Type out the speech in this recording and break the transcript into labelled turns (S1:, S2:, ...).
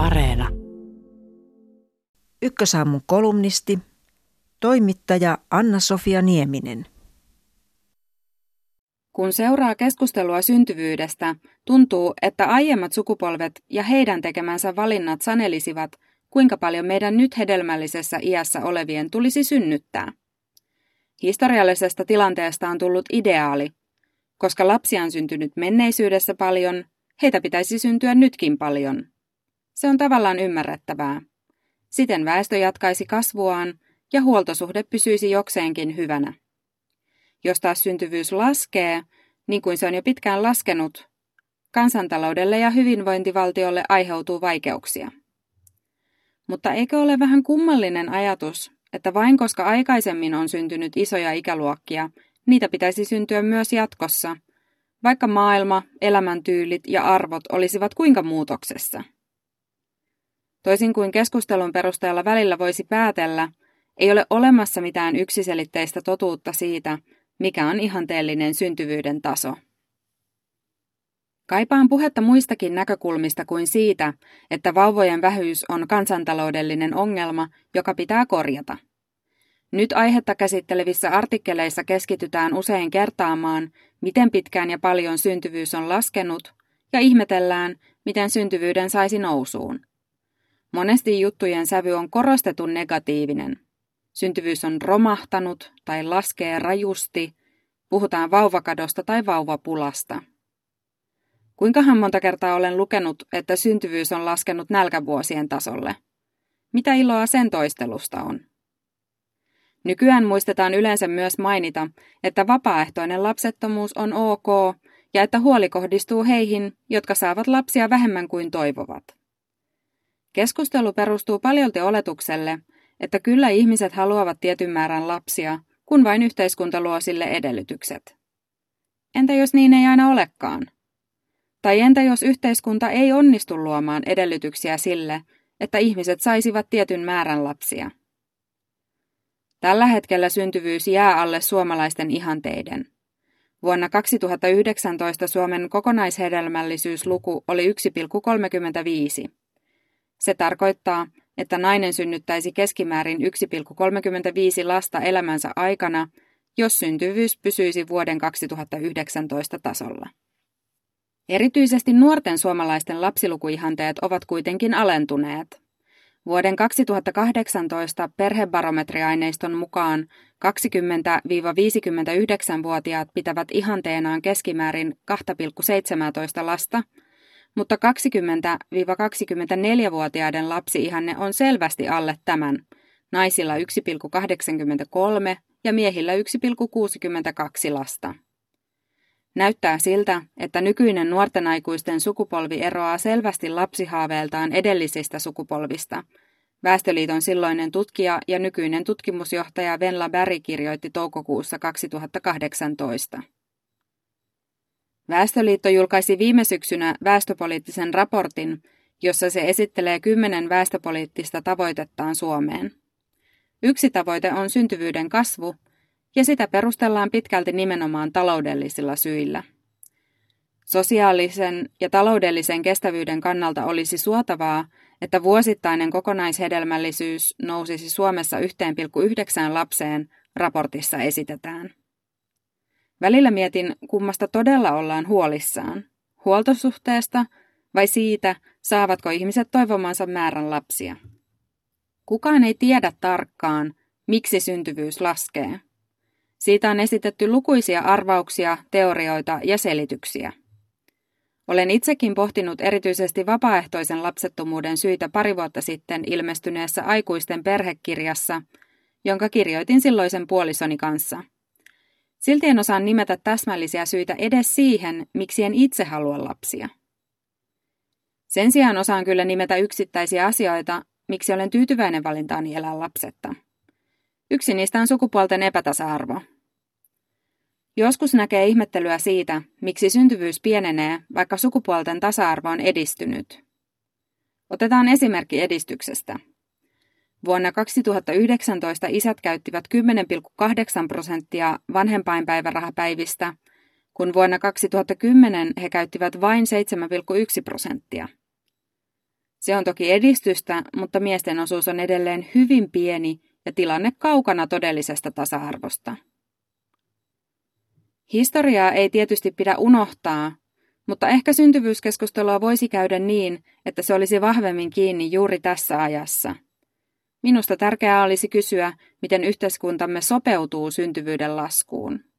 S1: Areena.
S2: Ykkösaamun kolumnisti, toimittaja Anna-Sofia Nieminen.
S3: Kun seuraa keskustelua syntyvyydestä, tuntuu, että aiemmat sukupolvet ja heidän tekemänsä valinnat sanelisivat, kuinka paljon meidän nyt hedelmällisessä iässä olevien tulisi synnyttää. Historiallisesta tilanteesta on tullut ideaali. Koska lapsia on syntynyt menneisyydessä paljon, heitä pitäisi syntyä nytkin paljon. Se on tavallaan ymmärrettävää. Siten väestö jatkaisi kasvuaan ja huoltosuhde pysyisi jokseenkin hyvänä. Jos taas syntyvyys laskee, niin kuin se on jo pitkään laskenut, kansantaloudelle ja hyvinvointivaltiolle aiheutuu vaikeuksia. Mutta eikö ole vähän kummallinen ajatus, että vain koska aikaisemmin on syntynyt isoja ikäluokkia, niitä pitäisi syntyä myös jatkossa, vaikka maailma, elämäntyylit ja arvot olisivat kuinka muutoksessa. Toisin kuin keskustelun perusteella välillä voisi päätellä, ei ole olemassa mitään yksiselitteistä totuutta siitä, mikä on ihanteellinen syntyvyyden taso. Kaipaan puhetta muistakin näkökulmista kuin siitä, että vauvojen vähyys on kansantaloudellinen ongelma, joka pitää korjata. Nyt aihetta käsittelevissä artikkeleissa keskitytään usein kertaamaan, miten pitkään ja paljon syntyvyys on laskenut, ja ihmetellään, miten syntyvyyden saisi nousuun. Monesti juttujen sävy on korostetun negatiivinen. Syntyvyys on romahtanut tai laskee rajusti, puhutaan vauvakadosta tai vauvapulasta. Kuinkahan monta kertaa olen lukenut, että syntyvyys on laskenut nälkävuosien tasolle? Mitä iloa sen toistelusta on? Nykyään muistetaan yleensä myös mainita, että vapaaehtoinen lapsettomuus on ok ja että huoli kohdistuu heihin, jotka saavat lapsia vähemmän kuin toivovat. Keskustelu perustuu paljolti oletukselle, että kyllä ihmiset haluavat tietyn määrän lapsia, kun vain yhteiskunta luo sille edellytykset. Entä jos niin ei aina olekaan? Tai entä jos yhteiskunta ei onnistu luomaan edellytyksiä sille, että ihmiset saisivat tietyn määrän lapsia? Tällä hetkellä syntyvyys jää alle suomalaisten ihanteiden. Vuonna 2019 Suomen kokonaishedelmällisyysluku oli 1,35. Se tarkoittaa, että nainen synnyttäisi keskimäärin 1,35 lasta elämänsä aikana, jos syntyvyys pysyisi vuoden 2019 tasolla. Erityisesti nuorten suomalaisten lapsilukuihanteet ovat kuitenkin alentuneet. Vuoden 2018 perhebarometriaineiston mukaan 20-59-vuotiaat pitävät ihanteenaan keskimäärin 2,17 lasta, mutta 20-24-vuotiaiden lapsiihanne on selvästi alle tämän, naisilla 1,83 ja miehillä 1,62 lasta. Näyttää siltä, että nykyinen nuorten aikuisten sukupolvi eroaa selvästi lapsihaaveeltaan edellisistä sukupolvista. Väestöliiton silloinen tutkija ja nykyinen tutkimusjohtaja Venla Berg kirjoitti toukokuussa 2018. Väestöliitto julkaisi viime syksynä väestöpoliittisen raportin, jossa se esittelee kymmenen väestöpoliittista tavoitettaan Suomeen. Yksi tavoite on syntyvyyden kasvu – ja sitä perustellaan pitkälti nimenomaan taloudellisilla syillä. Sosiaalisen ja taloudellisen kestävyyden kannalta olisi suotavaa, että vuosittainen kokonaishedelmällisyys nousisi Suomessa 1,9 lapseen, raportissa esitetään. Välillä mietin, kummasta todella ollaan huolissaan. Huoltosuhteesta vai siitä, saavatko ihmiset toivomansa määrän lapsia. Kukaan ei tiedä tarkkaan, miksi syntyvyys laskee. Siitä on esitetty lukuisia arvauksia, teorioita ja selityksiä. Olen itsekin pohtinut erityisesti vapaaehtoisen lapsettomuuden syitä pari vuotta sitten ilmestyneessä aikuisten perhekirjassa, jonka kirjoitin silloisen puolisoni kanssa. Silti en osaa nimetä täsmällisiä syitä edes siihen, miksi en itse halua lapsia. Sen sijaan osaan kyllä nimetä yksittäisiä asioita, miksi olen tyytyväinen valintaani elää lapsetta. Yksi niistä on sukupuolten epätasa-arvo. Joskus näkee ihmettelyä siitä, miksi syntyvyys pienenee, vaikka sukupuolten tasa-arvo on edistynyt. Otetaan esimerkki edistyksestä. Vuonna 2019 isät käyttivät 10,8 prosenttia vanhempainpäivärahapäivistä, kun vuonna 2010 he käyttivät vain 7,1 prosenttia. Se on toki edistystä, mutta miesten osuus on edelleen hyvin pieni ja tilanne kaukana todellisesta tasa-arvosta. Historiaa ei tietysti pidä unohtaa, mutta ehkä syntyvyyskeskustelua voisi käydä niin, että se olisi vahvemmin kiinni juuri tässä ajassa. Minusta tärkeää olisi kysyä, miten yhteiskuntamme sopeutuu syntyvyyden laskuun.